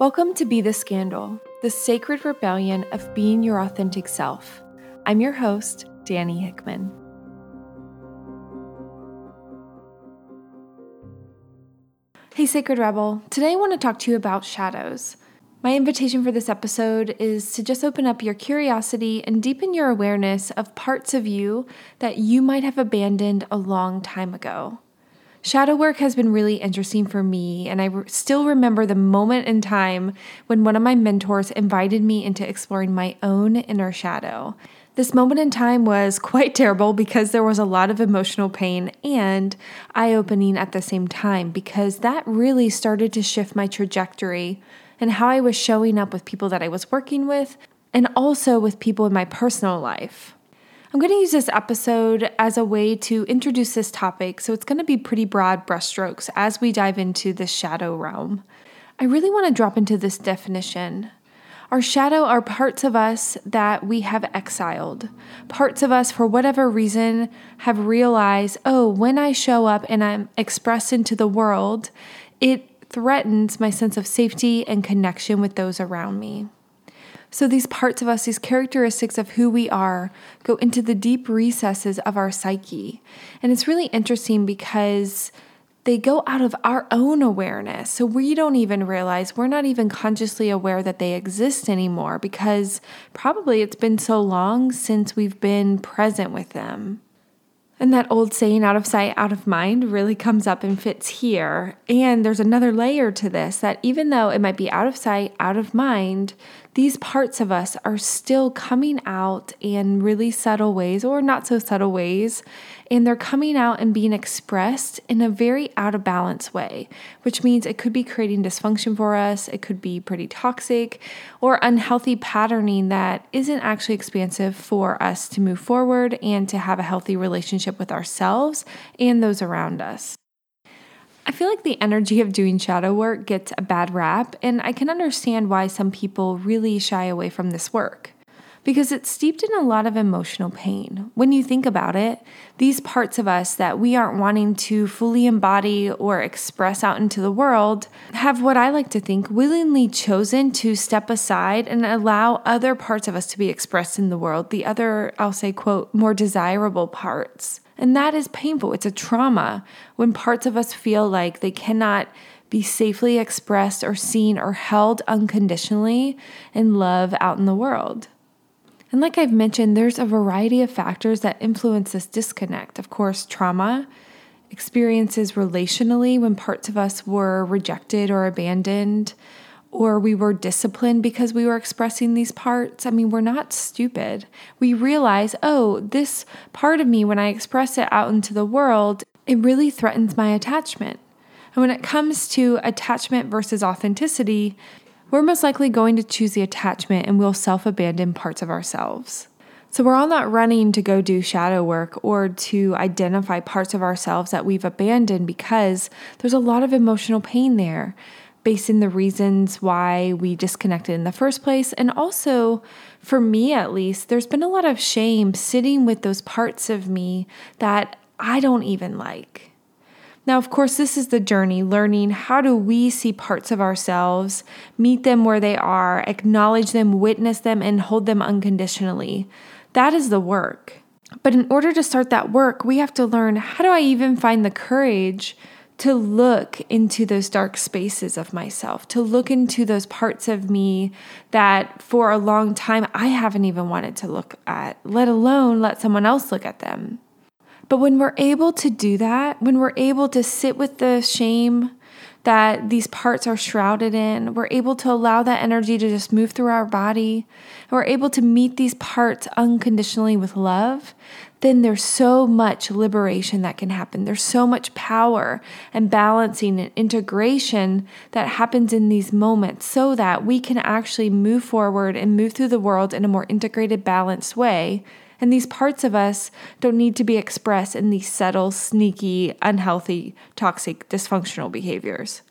Welcome to Be the Scandal, the sacred rebellion of being your authentic self. I'm your host, Dani Hickman. Hey, Sacred Rebel. Today I want to talk to you about shadows. My invitation for this episode is to just open up your curiosity and deepen your awareness of parts of you that you might have abandoned a long time ago. Shadow work has been really interesting for me, and I re- still remember the moment in time when one of my mentors invited me into exploring my own inner shadow. This moment in time was quite terrible because there was a lot of emotional pain and eye opening at the same time because that really started to shift my trajectory and how I was showing up with people that I was working with and also with people in my personal life. I'm going to use this episode as a way to introduce this topic, so it's going to be pretty broad brushstrokes as we dive into the shadow realm. I really want to drop into this definition. Our shadow are parts of us that we have exiled. Parts of us, for whatever reason, have realized oh, when I show up and I'm expressed into the world, it threatens my sense of safety and connection with those around me. So, these parts of us, these characteristics of who we are, go into the deep recesses of our psyche. And it's really interesting because they go out of our own awareness. So, we don't even realize, we're not even consciously aware that they exist anymore because probably it's been so long since we've been present with them. And that old saying, out of sight, out of mind, really comes up and fits here. And there's another layer to this that even though it might be out of sight, out of mind, these parts of us are still coming out in really subtle ways or not so subtle ways. And they're coming out and being expressed in a very out of balance way, which means it could be creating dysfunction for us. It could be pretty toxic or unhealthy patterning that isn't actually expansive for us to move forward and to have a healthy relationship with ourselves and those around us. I feel like the energy of doing shadow work gets a bad rap, and I can understand why some people really shy away from this work. Because it's steeped in a lot of emotional pain. When you think about it, these parts of us that we aren't wanting to fully embody or express out into the world have what I like to think willingly chosen to step aside and allow other parts of us to be expressed in the world, the other, I'll say, quote, more desirable parts. And that is painful. It's a trauma when parts of us feel like they cannot be safely expressed or seen or held unconditionally in love out in the world. And like I've mentioned, there's a variety of factors that influence this disconnect. Of course, trauma, experiences relationally when parts of us were rejected or abandoned, or we were disciplined because we were expressing these parts. I mean, we're not stupid. We realize, oh, this part of me, when I express it out into the world, it really threatens my attachment. And when it comes to attachment versus authenticity, we're most likely going to choose the attachment and we'll self abandon parts of ourselves. So we're all not running to go do shadow work or to identify parts of ourselves that we've abandoned because there's a lot of emotional pain there based in the reasons why we disconnected in the first place. And also, for me at least, there's been a lot of shame sitting with those parts of me that I don't even like. Now, of course, this is the journey learning how do we see parts of ourselves, meet them where they are, acknowledge them, witness them, and hold them unconditionally. That is the work. But in order to start that work, we have to learn how do I even find the courage to look into those dark spaces of myself, to look into those parts of me that for a long time I haven't even wanted to look at, let alone let someone else look at them. But when we're able to do that, when we're able to sit with the shame that these parts are shrouded in, we're able to allow that energy to just move through our body, and we're able to meet these parts unconditionally with love, then there's so much liberation that can happen. There's so much power and balancing and integration that happens in these moments so that we can actually move forward and move through the world in a more integrated, balanced way. And these parts of us don't need to be expressed in these subtle, sneaky, unhealthy, toxic, dysfunctional behaviors.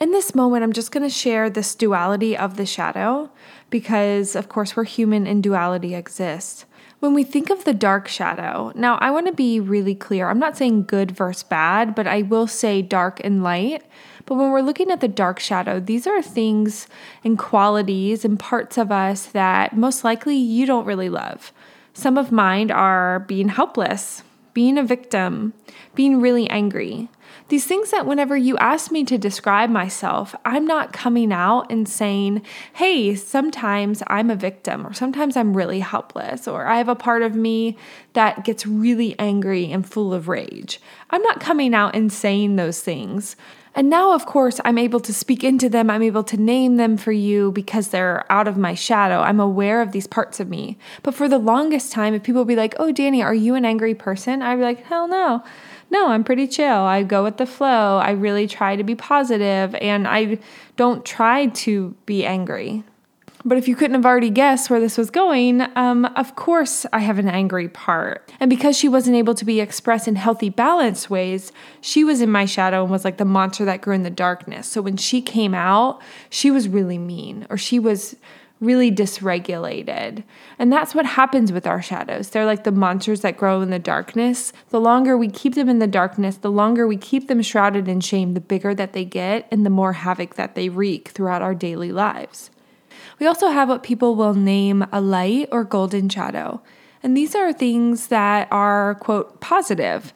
In this moment, I'm just going to share this duality of the shadow because, of course, we're human and duality exists. When we think of the dark shadow, now I want to be really clear. I'm not saying good versus bad, but I will say dark and light. But when we're looking at the dark shadow, these are things and qualities and parts of us that most likely you don't really love. Some of mine are being helpless, being a victim, being really angry. These things that whenever you ask me to describe myself, I'm not coming out and saying, hey, sometimes I'm a victim, or sometimes I'm really helpless, or I have a part of me that gets really angry and full of rage. I'm not coming out and saying those things. And now, of course, I'm able to speak into them. I'm able to name them for you because they're out of my shadow. I'm aware of these parts of me. But for the longest time, if people be like, oh, Dani, are you an angry person? I'd be like, hell no. No, I'm pretty chill. I go with the flow. I really try to be positive and I don't try to be angry. But if you couldn't have already guessed where this was going, um, of course I have an angry part. And because she wasn't able to be expressed in healthy, balanced ways, she was in my shadow and was like the monster that grew in the darkness. So when she came out, she was really mean or she was really dysregulated. And that's what happens with our shadows. They're like the monsters that grow in the darkness. The longer we keep them in the darkness, the longer we keep them shrouded in shame, the bigger that they get and the more havoc that they wreak throughout our daily lives. We also have what people will name a light or golden shadow. And these are things that are, quote, positive.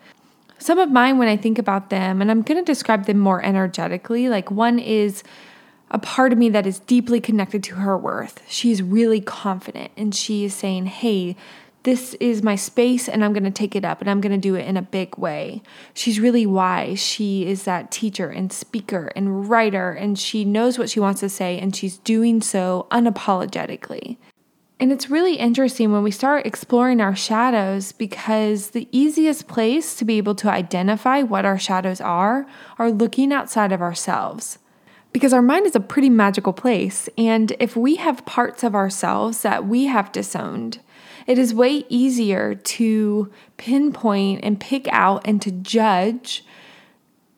Some of mine, when I think about them, and I'm going to describe them more energetically, like one is a part of me that is deeply connected to her worth. She's really confident and she is saying, Hey, this is my space and I'm going to take it up and I'm going to do it in a big way. She's really wise. She is that teacher and speaker and writer and she knows what she wants to say and she's doing so unapologetically. And it's really interesting when we start exploring our shadows because the easiest place to be able to identify what our shadows are are looking outside of ourselves. Because our mind is a pretty magical place, and if we have parts of ourselves that we have disowned, it is way easier to pinpoint and pick out and to judge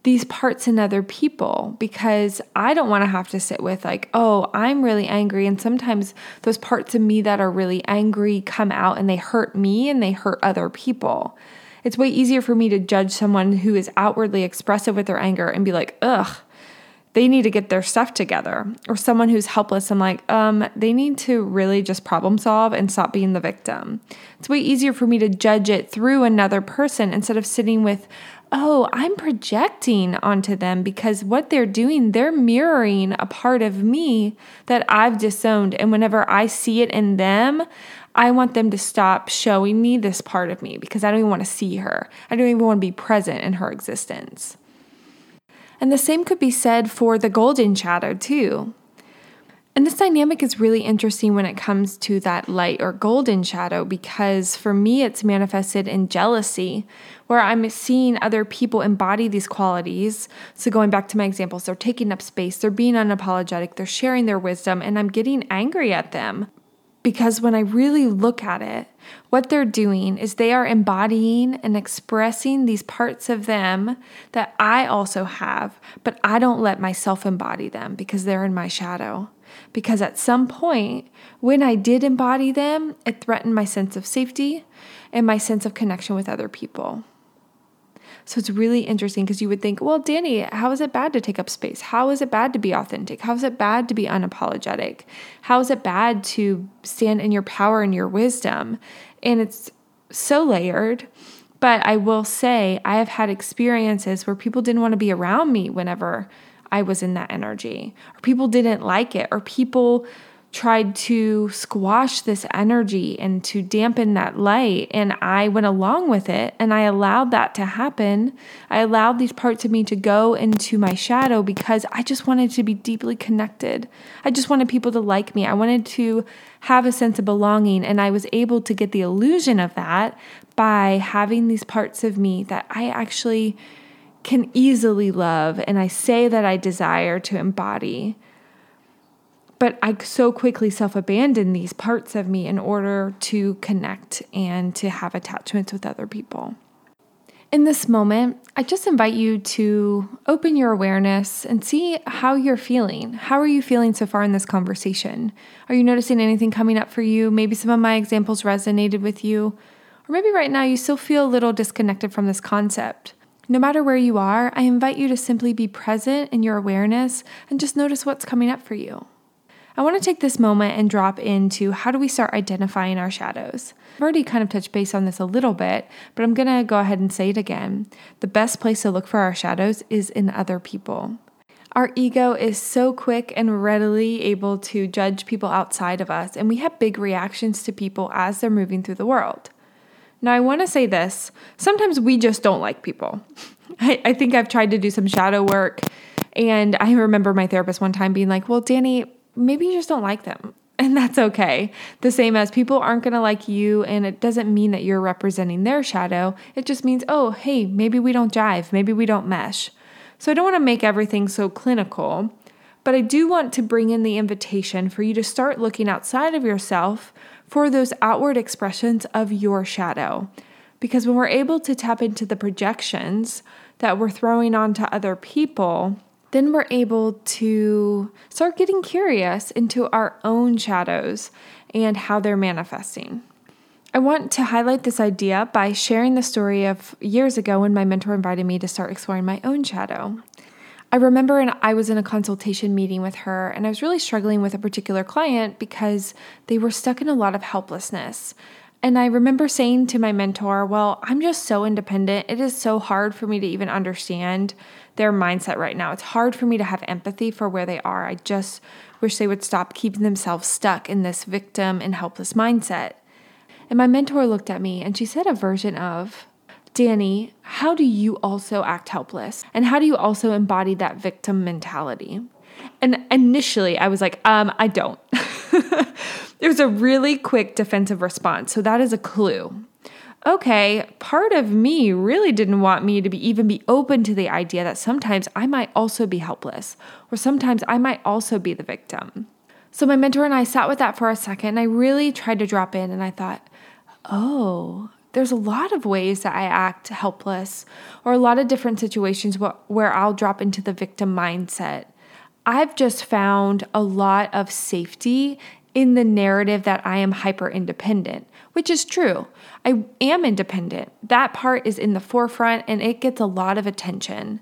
these parts in other people because I don't want to have to sit with, like, oh, I'm really angry. And sometimes those parts of me that are really angry come out and they hurt me and they hurt other people. It's way easier for me to judge someone who is outwardly expressive with their anger and be like, ugh, they need to get their stuff together. Or someone who's helpless and like, um, they need to really just problem solve and stop being the victim. It's way easier for me to judge it through another person instead of sitting with, oh, I'm projecting onto them because what they're doing, they're mirroring a part of me that I've disowned. And whenever I see it in them, I want them to stop showing me this part of me because I don't even want to see her. I don't even want to be present in her existence. And the same could be said for the golden shadow, too. And this dynamic is really interesting when it comes to that light or golden shadow because for me, it's manifested in jealousy, where I'm seeing other people embody these qualities. So, going back to my examples, they're taking up space, they're being unapologetic, they're sharing their wisdom, and I'm getting angry at them because when I really look at it, what they're doing is they are embodying and expressing these parts of them that I also have, but I don't let myself embody them because they're in my shadow. Because at some point, when I did embody them, it threatened my sense of safety and my sense of connection with other people. So it's really interesting because you would think, well, Dani, how is it bad to take up space? How is it bad to be authentic? How is it bad to be unapologetic? How is it bad to stand in your power and your wisdom? And it's so layered. But I will say, I have had experiences where people didn't want to be around me whenever I was in that energy, or people didn't like it, or people tried to squash this energy and to dampen that light. And I went along with it and I allowed that to happen. I allowed these parts of me to go into my shadow because I just wanted to be deeply connected. I just wanted people to like me. I wanted to have a sense of belonging. And I was able to get the illusion of that by having these parts of me that I actually can easily love and I say that I desire to embody. But I so quickly self abandon these parts of me in order to connect and to have attachments with other people. In this moment, I just invite you to open your awareness and see how you're feeling. How are you feeling so far in this conversation? Are you noticing anything coming up for you? Maybe some of my examples resonated with you. Or maybe right now you still feel a little disconnected from this concept. No matter where you are, I invite you to simply be present in your awareness and just notice what's coming up for you. I want to take this moment and drop into how do we start identifying our shadows. I've already kind of touched base on this a little bit, but I'm going to go ahead and say it again. The best place to look for our shadows is in other people. Our ego is so quick and readily able to judge people outside of us, and we have big reactions to people as they're moving through the world. Now, I want to say this sometimes we just don't like people. I, I think I've tried to do some shadow work, and I remember my therapist one time being like, Well, Dani, maybe you just don't like them. And that's okay. The same as people aren't to like you, and it doesn't mean that you're representing their shadow. It just means, oh, hey, maybe we don't jive. Maybe we don't mesh. So I don't want to make everything so clinical, but I do want to bring in the invitation for you to start looking outside of yourself for those outward expressions of your shadow. Because when we're able to tap into the projections that we're throwing onto other people, then we're able to start getting curious into our own shadows and how they're manifesting. I want to highlight this idea by sharing the story of years ago when my mentor invited me to start exploring my own shadow. I remember and I was in a consultation meeting with her and I was really struggling with a particular client because they were stuck in a lot of helplessness. And I remember saying to my mentor, Well, I'm just so independent. It is so hard for me to even understand their mindset right now. It's hard for me to have empathy for where they are. I just wish they would stop keeping themselves stuck in this victim and helpless mindset. And my mentor looked at me and she said a version of, Dani, how do you also act helpless? And how do you also embody that victim mentality? And initially I was like, um, I don't. it was a really quick defensive response. So that is a clue okay, part of me really didn't want me to be even be open to the idea that sometimes I might also be helpless or sometimes I might also be the victim. So my mentor and I sat with that for a second and I really tried to drop in and I thought, "Oh, there's a lot of ways that I act helpless or a lot of different situations where I'll drop into the victim mindset. I've just found a lot of safety in the narrative that I am hyper independent, which is true. I am independent. That part is in the forefront and it gets a lot of attention.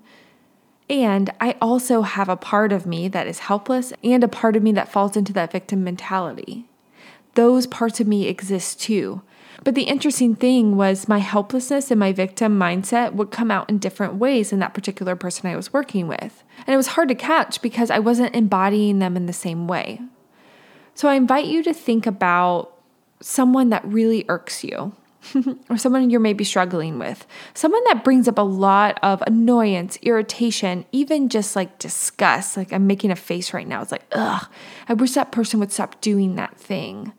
And I also have a part of me that is helpless and a part of me that falls into that victim mentality. Those parts of me exist too. But the interesting thing was my helplessness and my victim mindset would come out in different ways in that particular person I was working with. And it was hard to catch because I wasn't embodying them in the same way. So I invite you to think about someone that really irks you. or someone you're maybe struggling with, someone that brings up a lot of annoyance, irritation, even just like disgust. Like I'm making a face right now. It's like, ugh, I wish that person would stop doing that thing.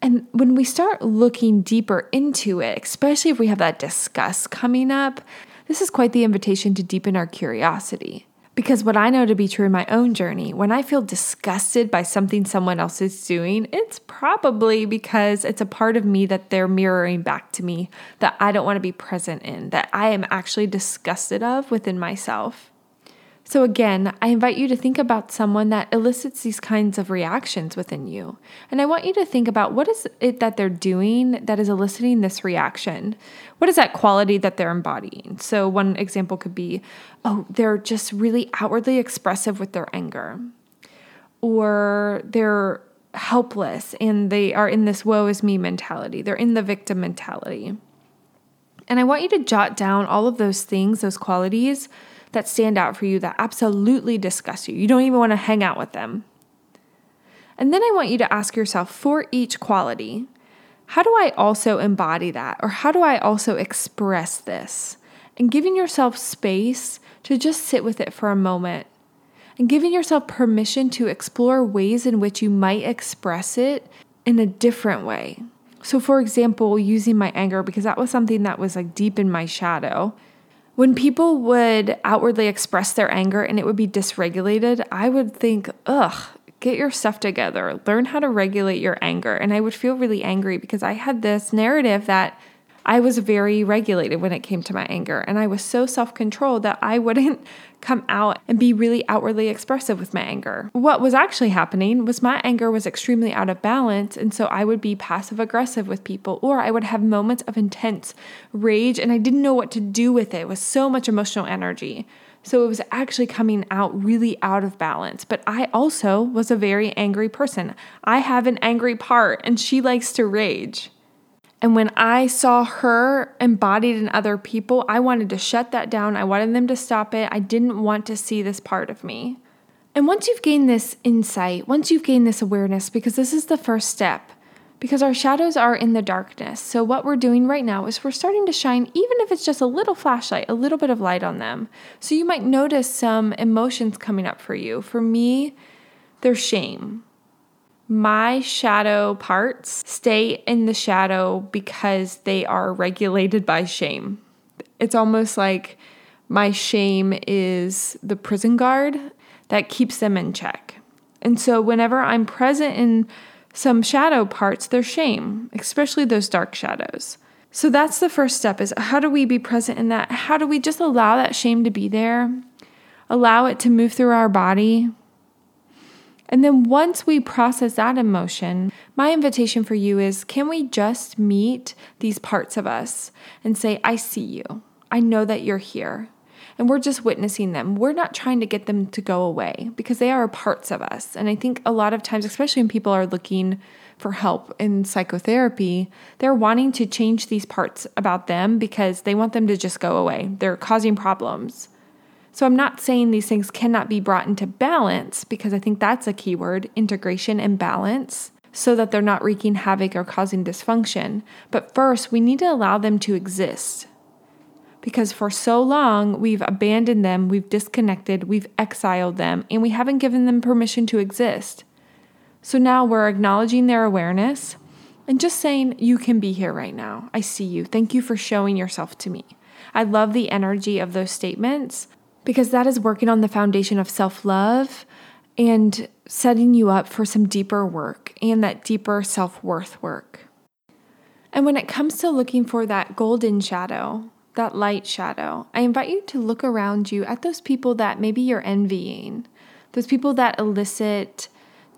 And when we start looking deeper into it, especially if we have that disgust coming up, this is quite the invitation to deepen our curiosity. Because what I know to be true in my own journey, when I feel disgusted by something someone else is doing, it's probably because it's a part of me that they're mirroring back to me that I don't want to be present in, that I am actually disgusted of within myself. So, again, I invite you to think about someone that elicits these kinds of reactions within you. And I want you to think about what is it that they're doing that is eliciting this reaction? What is that quality that they're embodying? So, one example could be oh, they're just really outwardly expressive with their anger, or they're helpless and they are in this woe is me mentality, they're in the victim mentality. And I want you to jot down all of those things, those qualities that stand out for you that absolutely disgust you. You don't even want to hang out with them. And then I want you to ask yourself for each quality, how do I also embody that? Or how do I also express this? And giving yourself space to just sit with it for a moment and giving yourself permission to explore ways in which you might express it in a different way. So, for example, using my anger, because that was something that was like deep in my shadow. When people would outwardly express their anger and it would be dysregulated, I would think, ugh, get your stuff together, learn how to regulate your anger. And I would feel really angry because I had this narrative that I was very regulated when it came to my anger, and I was so self controlled that I wouldn't come out and be really outwardly expressive with my anger. What was actually happening was my anger was extremely out of balance, and so I would be passive aggressive with people, or I would have moments of intense rage, and I didn't know what to do with it. It was so much emotional energy. So it was actually coming out really out of balance. But I also was a very angry person. I have an angry part, and she likes to rage. And when I saw her embodied in other people, I wanted to shut that down. I wanted them to stop it. I didn't want to see this part of me. And once you've gained this insight, once you've gained this awareness, because this is the first step, because our shadows are in the darkness. So, what we're doing right now is we're starting to shine, even if it's just a little flashlight, a little bit of light on them. So, you might notice some emotions coming up for you. For me, there's shame my shadow parts stay in the shadow because they are regulated by shame. It's almost like my shame is the prison guard that keeps them in check. And so whenever I'm present in some shadow parts, there's shame, especially those dark shadows. So that's the first step is how do we be present in that? How do we just allow that shame to be there? Allow it to move through our body, and then once we process that emotion, my invitation for you is can we just meet these parts of us and say, I see you. I know that you're here. And we're just witnessing them. We're not trying to get them to go away because they are parts of us. And I think a lot of times, especially when people are looking for help in psychotherapy, they're wanting to change these parts about them because they want them to just go away. They're causing problems. So I'm not saying these things cannot be brought into balance because I think that's a key word integration and balance so that they're not wreaking havoc or causing dysfunction. But first, we need to allow them to exist because for so long we've abandoned them, we've disconnected, we've exiled them, and we haven't given them permission to exist. So now we're acknowledging their awareness and just saying, You can be here right now. I see you. Thank you for showing yourself to me. I love the energy of those statements because that is working on the foundation of self love and setting you up for some deeper work and that deeper self worth work. And when it comes to looking for that golden shadow, that light shadow, I invite you to look around you at those people that maybe you're envying, those people that elicit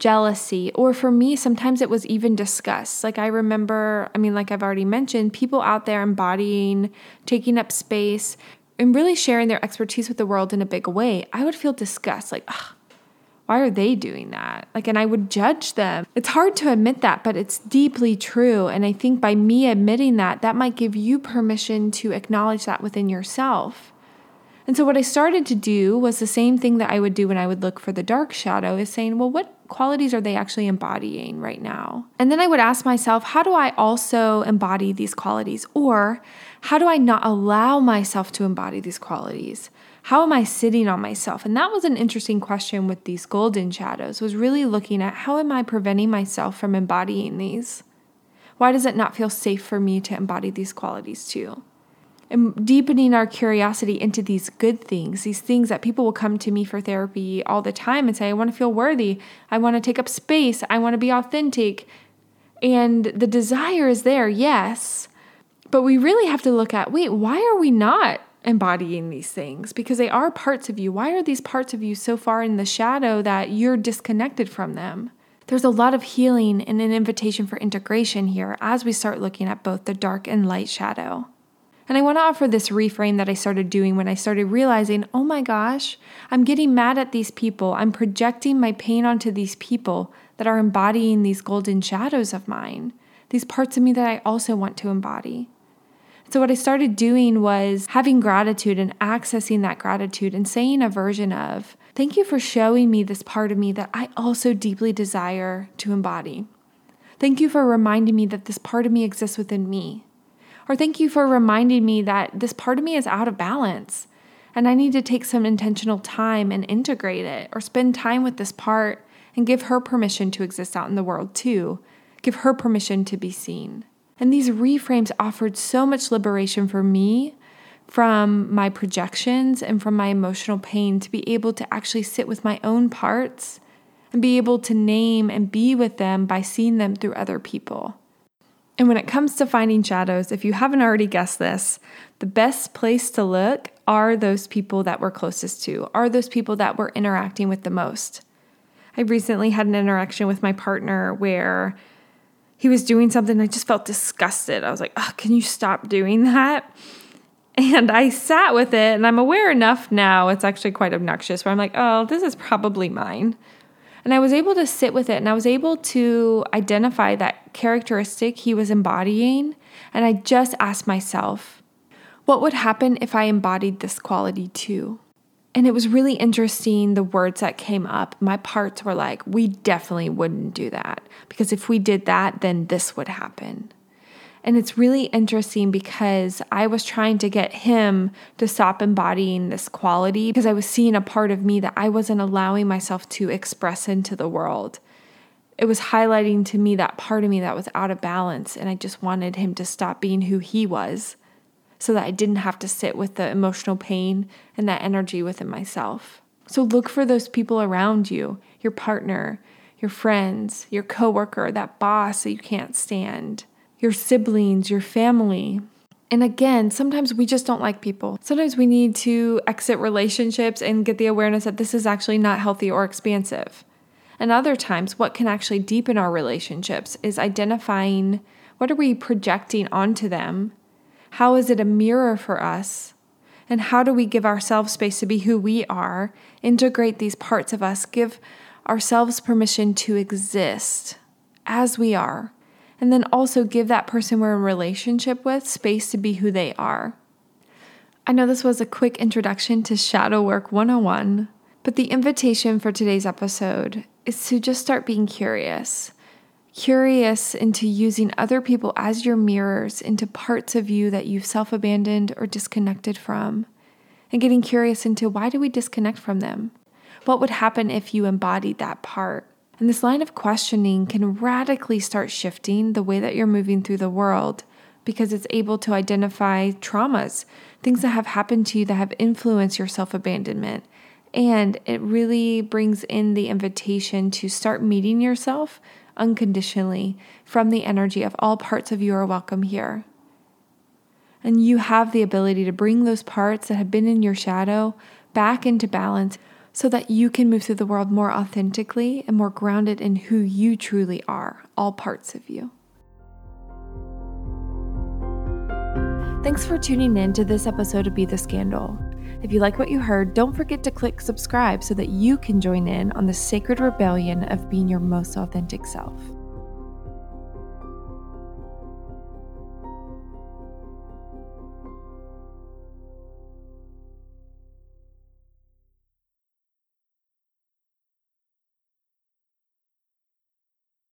jealousy, or for me, sometimes it was even disgust. Like I remember, I mean, like I've already mentioned, people out there embodying, taking up space, and really sharing their expertise with the world in a big way, I would feel disgust like, why are they doing that? Like, and I would judge them. It's hard to admit that, but it's deeply true. And I think by me admitting that, that might give you permission to acknowledge that within yourself. And so, what I started to do was the same thing that I would do when I would look for the dark shadow is saying, well, what qualities are they actually embodying right now? And then I would ask myself, how do I also embody these qualities? Or how do I not allow myself to embody these qualities? How am I sitting on myself? And that was an interesting question with these golden shadows, was really looking at how am I preventing myself from embodying these? Why does it not feel safe for me to embody these qualities too? And deepening our curiosity into these good things, these things that people will come to me for therapy all the time and say, I want to feel worthy. I want to take up space. I want to be authentic. And the desire is there, yes. But we really have to look at wait, why are we not embodying these things? Because they are parts of you. Why are these parts of you so far in the shadow that you're disconnected from them? There's a lot of healing and an invitation for integration here as we start looking at both the dark and light shadow. And I want to offer this reframe that I started doing when I started realizing, oh my gosh, I'm getting mad at these people. I'm projecting my pain onto these people that are embodying these golden shadows of mine, these parts of me that I also want to embody. So, what I started doing was having gratitude and accessing that gratitude and saying a version of, Thank you for showing me this part of me that I also deeply desire to embody. Thank you for reminding me that this part of me exists within me. Or thank you for reminding me that this part of me is out of balance and I need to take some intentional time and integrate it or spend time with this part and give her permission to exist out in the world too. Give her permission to be seen. And these reframes offered so much liberation for me from my projections and from my emotional pain to be able to actually sit with my own parts and be able to name and be with them by seeing them through other people. And when it comes to finding shadows, if you haven't already guessed this, the best place to look are those people that we're closest to, are those people that we're interacting with the most. I recently had an interaction with my partner where he was doing something I just felt disgusted. I was like, oh, can you stop doing that? And I sat with it, and I'm aware enough now, it's actually quite obnoxious, where I'm like, oh, this is probably mine. And I was able to sit with it and I was able to identify that characteristic he was embodying. And I just asked myself, what would happen if I embodied this quality too? And it was really interesting the words that came up. My parts were like, we definitely wouldn't do that because if we did that, then this would happen. And it's really interesting because I was trying to get him to stop embodying this quality because I was seeing a part of me that I wasn't allowing myself to express into the world. It was highlighting to me that part of me that was out of balance, and I just wanted him to stop being who he was so that I didn't have to sit with the emotional pain and that energy within myself. So look for those people around you, your partner, your friends, your coworker, that boss that you can't stand your siblings, your family. And again, sometimes we just don't like people. Sometimes we need to exit relationships and get the awareness that this is actually not healthy or expansive. And other times, what can actually deepen our relationships is identifying what are we projecting onto them? How is it a mirror for us? And how do we give ourselves space to be who we are, integrate these parts of us, give ourselves permission to exist as we are? And then also give that person we're in relationship with space to be who they are. I know this was a quick introduction to Shadow Work 101, but the invitation for today's episode is to just start being curious. Curious into using other people as your mirrors into parts of you that you've self abandoned or disconnected from, and getting curious into why do we disconnect from them? What would happen if you embodied that part? And this line of questioning can radically start shifting the way that you're moving through the world because it's able to identify traumas, things that have happened to you that have influenced your self abandonment. And it really brings in the invitation to start meeting yourself unconditionally from the energy of all parts of you are welcome here. And you have the ability to bring those parts that have been in your shadow back into balance so that you can move through the world more authentically and more grounded in who you truly are, all parts of you. Thanks for tuning in to this episode of Be the Scandal. If you like what you heard, don't forget to click subscribe so that you can join in on the sacred rebellion of being your most authentic self.